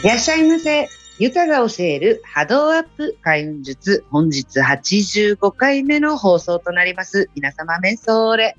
いらっしゃいませ。ゆたが教える波動アップ開運術。本日85回目の放送となります。皆様、メンソーレ。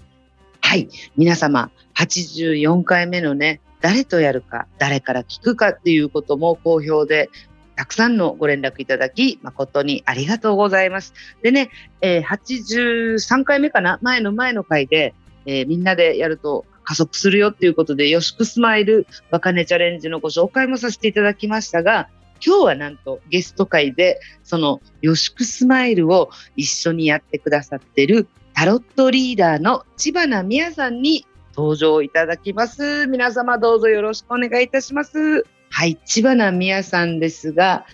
はい。皆様、84回目のね、誰とやるか、誰から聞くかっていうことも好評で、たくさんのご連絡いただき、誠にありがとうございます。でね、え83回目かな？前の前の回で、えーみんなでやると加速するよっていうことで、よしくスマイル若音チャレンジのご紹介もさせていただきましたが、今日はなんとゲスト会で、そのよしくスマイルを一緒にやってくださってるタロットリーダーの千葉なみやさんに登場いただきます。皆様どうぞよろしくお願いいたします。はい、千葉なみやさんですが、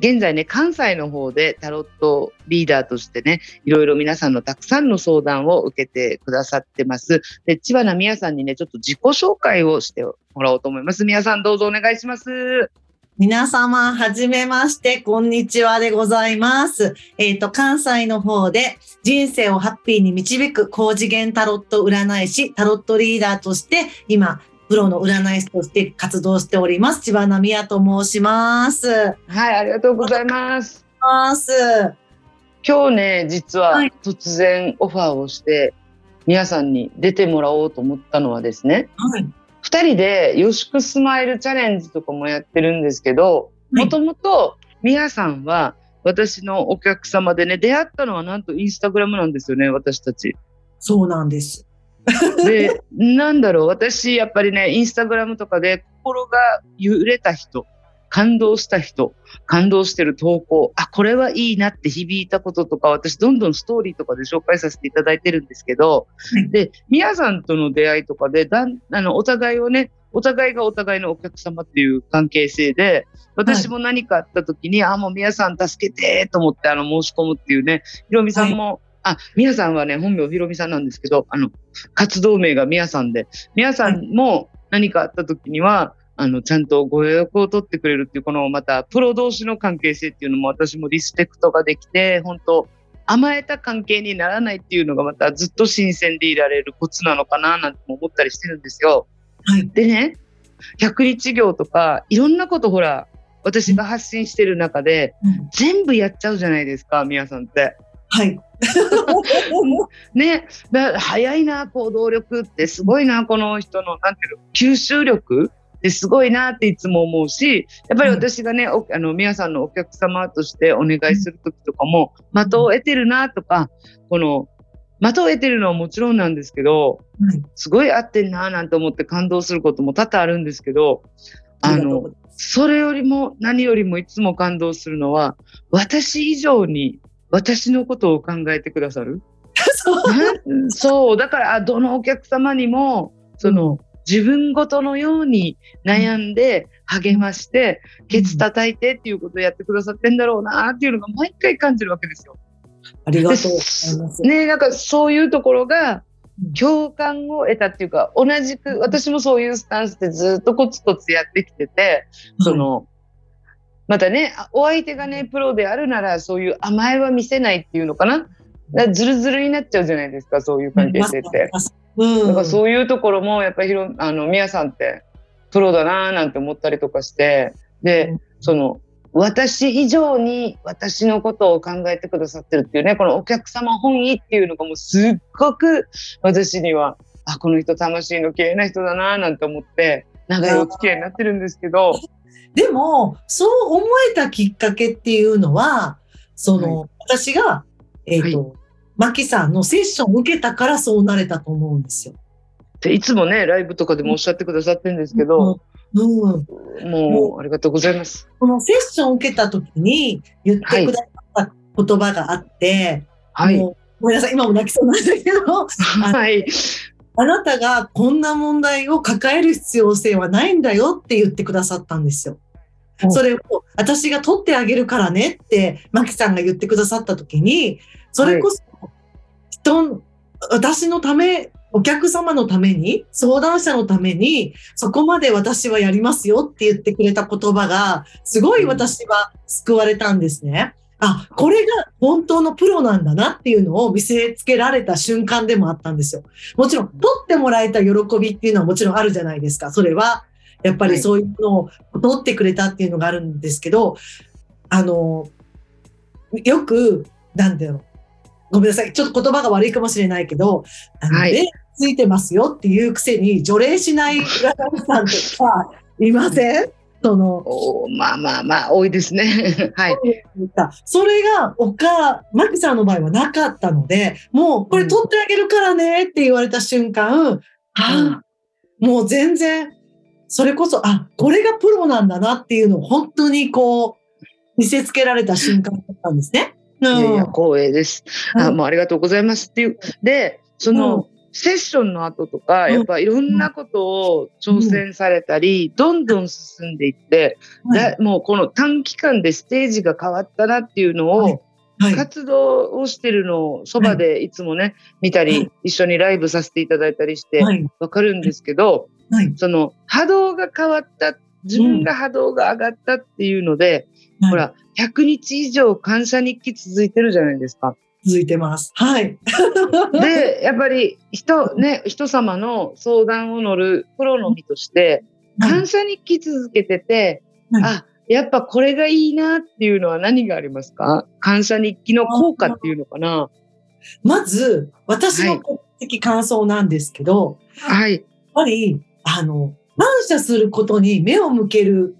現在ね、関西の方でタロットリーダーとしてね、いろいろ皆さんのたくさんの相談を受けてくださってます。で、千葉なみやさんにね、ちょっと自己紹介をしてもらおうと思います。みやさんどうぞお願いします。皆様、はじめまして、こんにちはでございます。えっ、と、関西の方で人生をハッピーに導く高次元タロット占い師、タロットリーダーとして、今、プロの占い師として活動しております。千葉なみやと申します。はい、ありがとうございます。ます。今日ね、実ははい突然オファーをして、皆さんに出てもらおうと思ったのはですね、はい。二人でよしくスマイルチャレンジとかもやってるんですけど、はいもともと皆さんは私のお客様でね、出会ったのはなんとインスタグラムなんですよね、私たち。そうなんです。で、なんだろう、私やっぱりね、インスタグラムとかで心が揺れた人、感動した人、感動してる投稿、あ、これはいいなって響いたこととか、私どんどんストーリーとかで紹介させていただいてるんですけど、はい。で、皆さんとの出会いとかで、だん、あの、お互いをね、お互いがお互いのお客様っていう関係性で、私も何かあった時に、あ、もう皆さん助けてと思って、あの、申し込むっていうね、ひろみさんも、あ、皆さんはね、本名ひろみさんなんですけど、あの、活動名が皆さんで、皆さんも何かあった時には、あの、ちゃんとご予約を取ってくれるっていう、このまた、プロ同士の関係性っていうのも私もリスペクトができて、本当甘えた関係にならないっていうのがまたずっと新鮮でいられるコツなのかななんても思ったりしてるんですよ。はい。でね、100日業とか、いろんなことほら、私が発信してる中で、うん全部やっちゃうじゃないですか、皆さんって。はい。ね、だ早いな、行動力ってすごいな、この人の、なんていうの、吸収力ってすごいなっていつも思うし、やっぱり私がね、おあの、皆さんのお客様としてお願いするときとかも、的を得てるなとか、この、的を得てるのはもちろんなんですけど、はいすごい合ってんななんて思って感動することも多々あるんですけど、あのそれよりも何よりもいつも感動するのは、私以上に私のことを考えてくださる？そう。なそう、だから、あどのお客様にも、その、自分ごとのように悩んで、励まして、ケツ叩いてっていうことをやってくださってんだろうなっていうのが毎回感じるわけですよ。ありがとうございます。ね。なんかそういうところが、共感を得たっていうか、同じく、私もそういうスタンスでずっとコツコツやってきてて、その、またね、あお相手がね、プロであるなら、そういう甘えは見せないっていうのかな？だからズルズルになっちゃうじゃないですか、そういう関係性って。うん。だからそういうところも、やっぱりひろ、あの、みやさんって、プロだなーなんて思ったりとかして、で、その、私以上に私のことを考えてくださってるっていうね、このお客様本位っていうのがもうすっごく私には、あ、この人魂の綺麗な人だなーなんて思って、長いお付き合いになってるんですけど、でも、そう思えたきっかけっていうのは、その、私が、えっ、と、マキさんのセッションを受けたからそうなれたと思うんですよ。でいつもね、ライブとかでもおっしゃってくださってるんですけど、うん。もう、ありがとうございます。このセッションを受けた時に言ってくださった言葉があって、はい。もうごめんなさい、今も泣きそうなんだけど、はい。あなたがこんな問題を抱える必要性はないんだよって言ってくださったんですよ。うんそれを私が取ってあげるからねって、マキさんが言ってくださった時に、それこそ、人、私のため、お客様のために、相談者のために、そこまで私はやりますよって言ってくれた言葉が、すごい私は救われたんですね。あ、これが本当のプロなんだなっていうのを見せつけられた瞬間でもあったんですよ。もちろん、取ってもらえた喜びっていうのはもちろんあるじゃないですか。それは、やっぱりそういうのを取ってくれたっていうのがあるんですけど、あの、よく、なんだろう。ごめんなさい。ちょっと言葉が悪いかもしれないけど、あの、はい霊ついてますよっていうくせに、除霊しない占い師さんとか、いません？その、まあまあまあ、多いですね。はい。それが、おか、マキさんの場合はなかったので、もう、これ取ってあげるからねって言われた瞬間、あもう全然、それこそ、あ、これがプロなんだなっていうのを本当にこう、見せつけられた瞬間だったんですね。いやいや、うん。光栄です。あ、もうありがとうございますっていう。で、その、セッションの後とか、うん。やっぱいろんなことを挑戦されたり、どんどん進んでいって、もうこの短期間でステージが変わったなっていうのを、活動をしてるのをそばでいつもね、見たり、はい。一緒にライブさせていただいたりしてはい。わかるんですけど、はい。その波動が変わった、自分が波動が上がったっていうので、はい。ほら、100日以上感謝日記続いてるじゃないですか。続いてます。はい。で、やっぱり人、ね、人様の相談を乗るプロの身として、感謝日記続けてて、はいあ、やっぱこれがいいなっていうのは何がありますか？感謝日記の効果っていうのかな？まず、私の個人的感想なんですけど、はい。やっぱり、あの、感謝することに目を向ける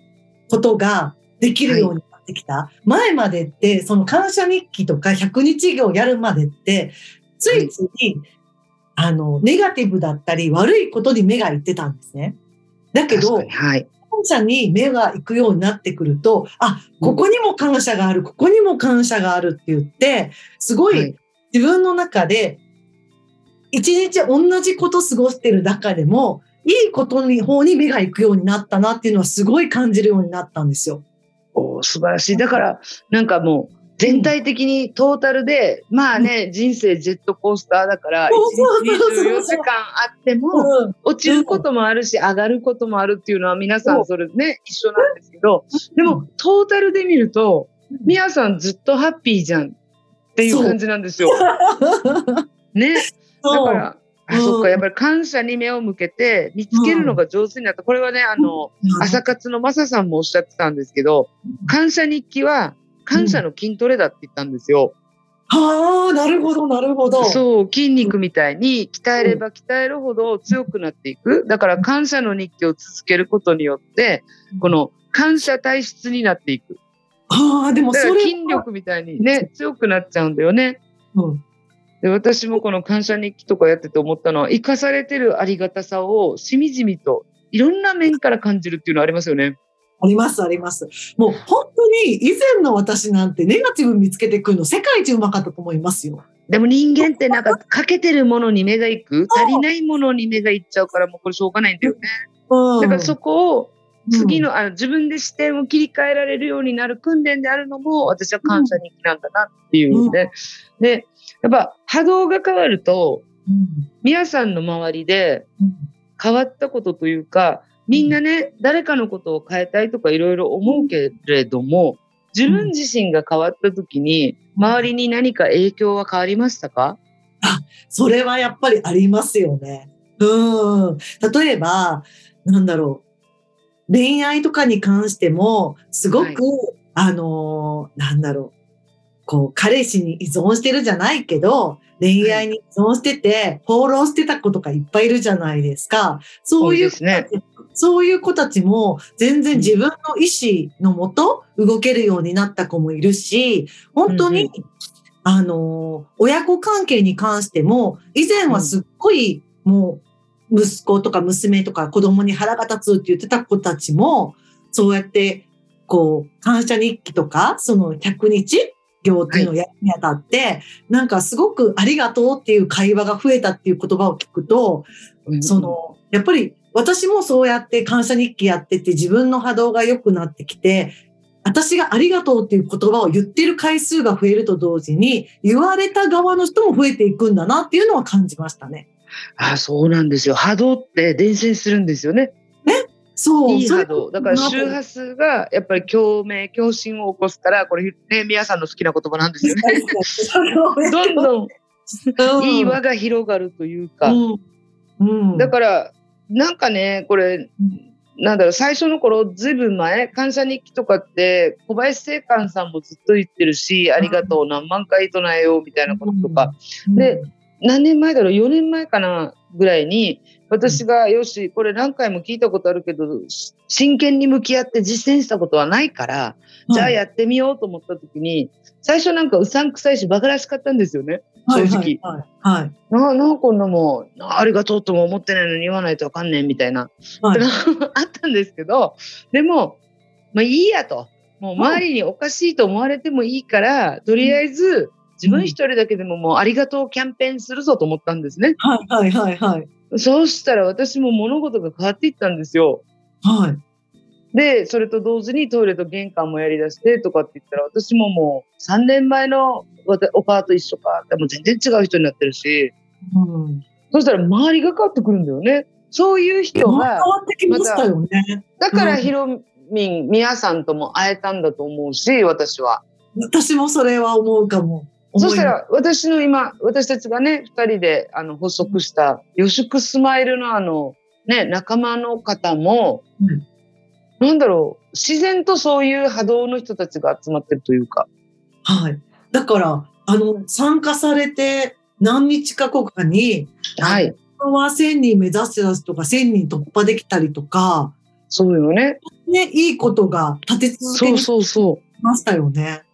ことができるようになってきた。前までって、その感謝日記とか100日行やるまでって、ついつい、あの、ネガティブだったり悪いことに目がいってたんですね。だけど。感謝に目が行くようになってくると、あ、ここにも感謝がある、ここにも感謝があるって言って、すごはいい自分の中で、一日同じこと過ごしてる中でも、いいことに方に目が行くようになったなっていうのはすごい感じるようになったんですよ。おー素晴らしい。だから、なんかもう、全体的にトータルで、まあね、人生ジェットコースターだから、そうそう1そうそう日24時間あっても、うん落ちることもあるし、上がることもあるっていうのは皆さんそれね、一緒なんですけど、でも、トータルで見ると、みやさんずっとハッピーじゃんっていう感じなんですよ。ね。だから、あ、うんそっか、やっぱり感謝に目を向けて、見つけるのが上手になった。これはね、あの、朝活のマサさんもおっしゃってたんですけど、感謝日記は感謝の筋トレだって言ったんですよ。はあ、なるほど、なるほど。そう、筋肉みたいに鍛えれば鍛えるほど強くなっていく。だから感謝の日記を続けることによって、この感謝体質になっていく。はあ、でもだそれ筋力みたいにね、強くなっちゃうんだよね。うんで私もこの感謝日記とかやってて思ったのは、生かされてるありがたさをしみじみといろんな面から感じるっていうのはありますよね。あります、あります。もう本当に以前の私なんてネガティブ見つけてくるの世界一うまかったと思いますよ。でも人間ってなんか欠けてるものに目がいく、足りないものに目がいっちゃうからもうこれしょうがないんだよね。うんだからそこを次の、あの自分で視点を切り替えられるようになる訓練であるのも私は感謝日記なんだなっていうね。で、やっぱ波動が変わると、うん。皆さんの周りでうん。変わったことというか、みんなね、誰かのことを変えたいとかいろいろ思うけれども、自分自身が変わった時に、周りに何か影響は変わりましたか？それはやっぱりありますよね。うん。例えば、なんだろう。恋愛とかに関しても、すごく、はい。あのーなんだろう。こう、彼氏に依存してるじゃないけど、恋愛に依存してて、放浪してた子とかいっぱいいるじゃないですか。そういうね。そういう子たちも全然自分の意思のもと動けるようになった子もいるし、本当に、うんあの、親子関係に関しても、以前はすっごいもう息子とか娘とか子供に腹が立つって言ってた子たちも、そうやって、こう、感謝日記とか、その100日行っていうのをやるにあたって、なんかすごくありがとうっていう会話が増えたっていう言葉を聞くと、そ、の、やっぱり私もそうやって感謝日記やってて自分の波動が良くなってきて、私がありがとうっていう言葉を言ってる回数が増えると同時に、言われた側の人も増えていくんだなっていうのは感じましたね。あそうなんですよ。波動って伝染するんですよね。そう。いい波動。だから周波数がやっぱり共鳴、共振を起こすから、これね、皆さんの好きな言葉なんですよね。どんどんうんいい輪が広がるというか。うん。うん。だから、なんかね、これ、なんだろう、最初の頃、ずいぶん前、感謝日記とかって、小林正観さんもずっと言ってるし、ありがとう、何万回唱えようみたいなこととか、で何年前だろう、4年前かなぐらいに、私が、よし、これ何回も聞いたことあるけど、し真剣に向き合って実践したことはないから、じゃあやってみようと思った時に、最初なんかうさんくさいし、バカらしかったんですよね。はい正直。はい。な、なあ、こんなもん、ありがとうとも思ってないのに言わないとあかんねんみたいな。はい。あったんですけど、でも、まあいいやと。もう周りにおかしいと思われてもいいから、とりあえず自分一人だけでももうありがとうキャンペーンするぞと思ったんですね。はいはいはいはいそうしたら私も物事が変わっていったんですよ。はいで、それと同時にトイレと玄関もやりだしてとかって言ったら、私ももう3年前のお母と一緒か。でも全然違う人になってるし、うんそしたら周りが変わってくるんだよね。そういう人変が、わってきましたよね。だからうんヒロミン、皆さんとも会えたんだと思うし、私は。私もそれは思うかも。そしたら私の今、私たちがね、二人であの発足した、予祝スマイルのあの、ね、仲間の方も、うんなんだろう、自然とそういう波動の人たちが集まってるというか。はい。だから、あの、参加されて何日か後かに、はい。あのは1000人目指してたとか、1000人突破できたりとか、そうよね。ね、いいことが立て続けにしそうそうそう。ましたよね。うん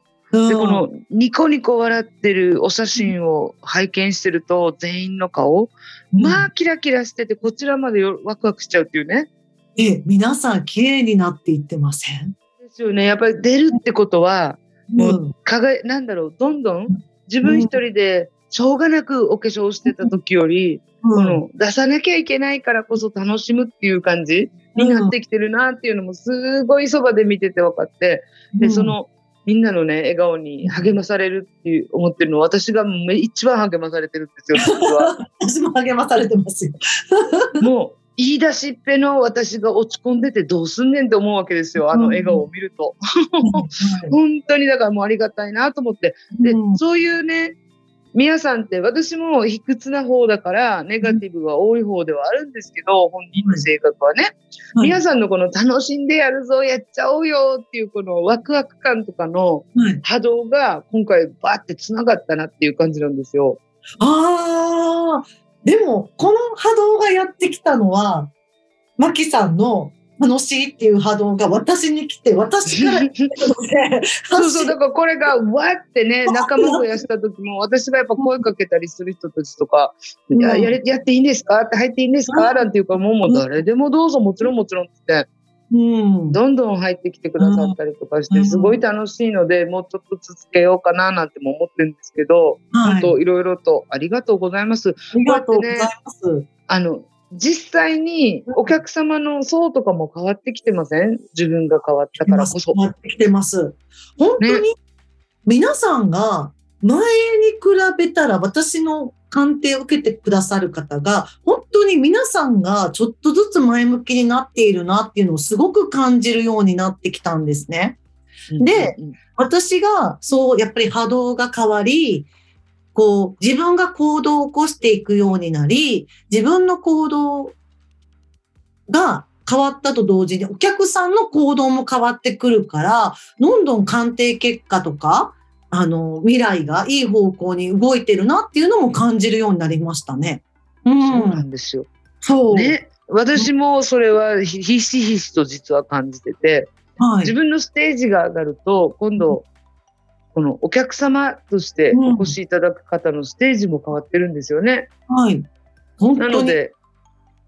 で、このニコニコ笑ってるお写真を拝見してると、全員の顔、まあ、キラキラしてて、こちらまでよワクワクしちゃうっていうね。え、皆さん綺麗になっていってません？ですよね。やっぱり出るってことは、もううんかがなんだろう、どんどん自分一人でしょうがなくお化粧してた時より、こうん。の出さなきゃいけないからこそ楽しむっていう感じになってきてるなっていうのもすごいそばで見てて分かって、で、そ、のみんなのね、笑顔に励まされるっていう思ってるの私がめ一番励まされてるんですよ、実は。私も励まされてますよ。もう言い出しっぺの私が落ち込んでてどうすんねんって思うわけですよ、あの笑顔を見ると。本当にだからもうありがたいなと思って。で、うんそういうね、皆さんって私も卑屈な方だからネガティブが多い方ではあるんですけど、本人の性格はね、はい。皆さんのこの楽しんでやるぞ、やっちゃおうよっていうこのワクワク感とかのはい。波動が今回バーって繋がったなっていう感じなんですよ。ああ、でも、この波動がやってきたのは、マキさんの楽しいっていう波動が私に来て、私から来たので、そうそう、だからこれがわってね、仲間増やした時も、私がやっぱ声かけたりする人たちとか、うんややれやっていいんですか？って入っていいんですか？なんていうか、もうもう誰？でもどうぞ、もちろんもちろんって、うん。どんどん入ってきてくださったりとかして、うんすごい楽しいので、もうちょっと続けようかななんても思ってるんですけど、はい。本当いろいろとありがとうございます。ありがとうございます。あの、実際にお客様の層とかも変わってきてません？自分が変わったからこそ。変わってきてます。本当に、皆さんが前に比べたら私の鑑定を受けてくださる方が、本当に皆さんがちょっとずつ前向きになっているなっていうのをすごく感じるようになってきたんですね。で私がそう、やっぱり波動が変わり、こう、自分が行動を起こしていくようになり、自分の行動が変わったと同時に、お客さんの行動も変わってくるから、どんどん鑑定結果とか、あの、未来がいい方向に動いてるなっていうのも感じるようになりましたね。う。そうなんんですよ。そう。ね、私もそれはひひしひしと実は感じてて、はい自。分のステージが上がると、今度、このお客様としてお越しいただく方のステージも変わってるんですよね。はい。本当になので、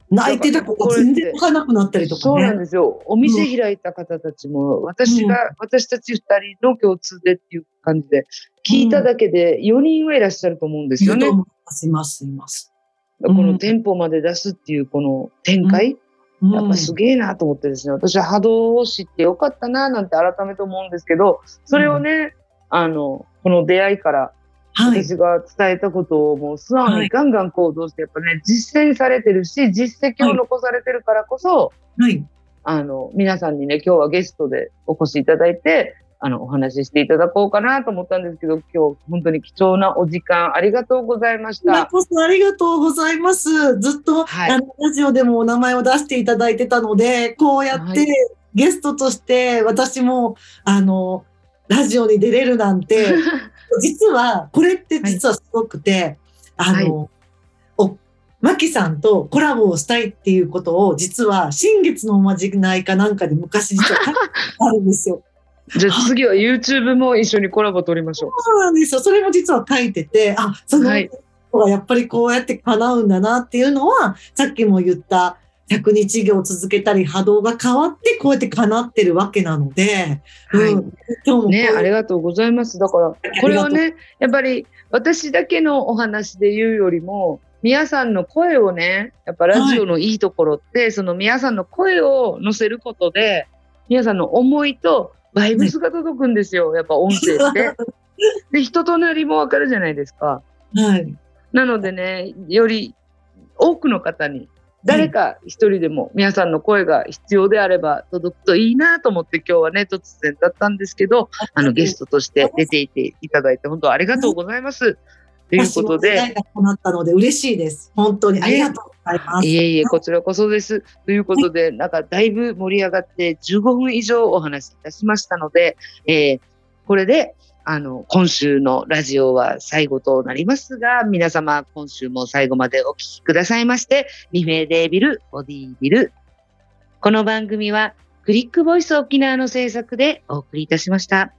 泣いてた子が全然泣かなくなったりとかそうなんね。ですよ。お店開いた方たちも、私が、私たち二人の共通でっていう感じで、聞いただけで4人はいらっしゃると思うんですよね。います、います、います。この店舗まで出すっていうこの展開、やっぱすげえなと思ってですね、私は波動を知ってよかったななんて改めて思うんですけど、それをね、あの、この出会いからはい。私が伝えたことをもう素直にガンガン行動して、やっぱね、実践されてるし、実績を残されてるからこそ、はい。あの、皆さんにね、今日はゲストでお越しいただいて、あの、お話ししていただこうかなと思ったんですけど、今日本当に貴重なお時間ありがとうございました。こそありがとうございます。ずっと、はいあのラジオでもお名前を出していただいてたので、こうやって、はいゲストとして私もあのラジオに出れるなんて、実はこれって実はすごくて、あの、おマキさんとコラボをしたいっていうことを実は新月のおまじないかなんかで昔実はあるんですよ。じゃあ次は YouTube も一緒にコラボ取りましょう。そうなんですよ。それも実は書いてて、あ、その、はいがやっぱりこうやって叶うんだなっていうのは、さっきも言った100日行を続けたり波動が変わってこうやって叶ってるわけなので、はいうん、今日もね、ありががとうございます。だから、これはね、やっぱり私だけのお話で言うよりも、皆さんの声をね、やっぱラジオのいいところって、その皆さんの声を乗せることで、皆さんの思いとバイブスが届くんですよ、やっぱ音声って。で、人となりもわかるじゃないですか。はい。なのでね、より多くの方に、誰か一人でも皆さんの声が必要であれば届くといいなと思って今日はね、突然だったんですけど、あのゲストとして出ていていただいて本当ありがとうございます。ということで、私も願いが叶ったので嬉しいです。本当にありがとうございます。いえいえ、こちらこそです。ということで、なんかだいぶ盛り上がって15分以上お話しいたしましたので、えーこれで、あの、今週のラジオは最後となりますが、皆様今週も最後までお聴きくださいまして、リフェデービル、ボディビル。この番組はクリックボイス沖縄の制作でお送りいたしました。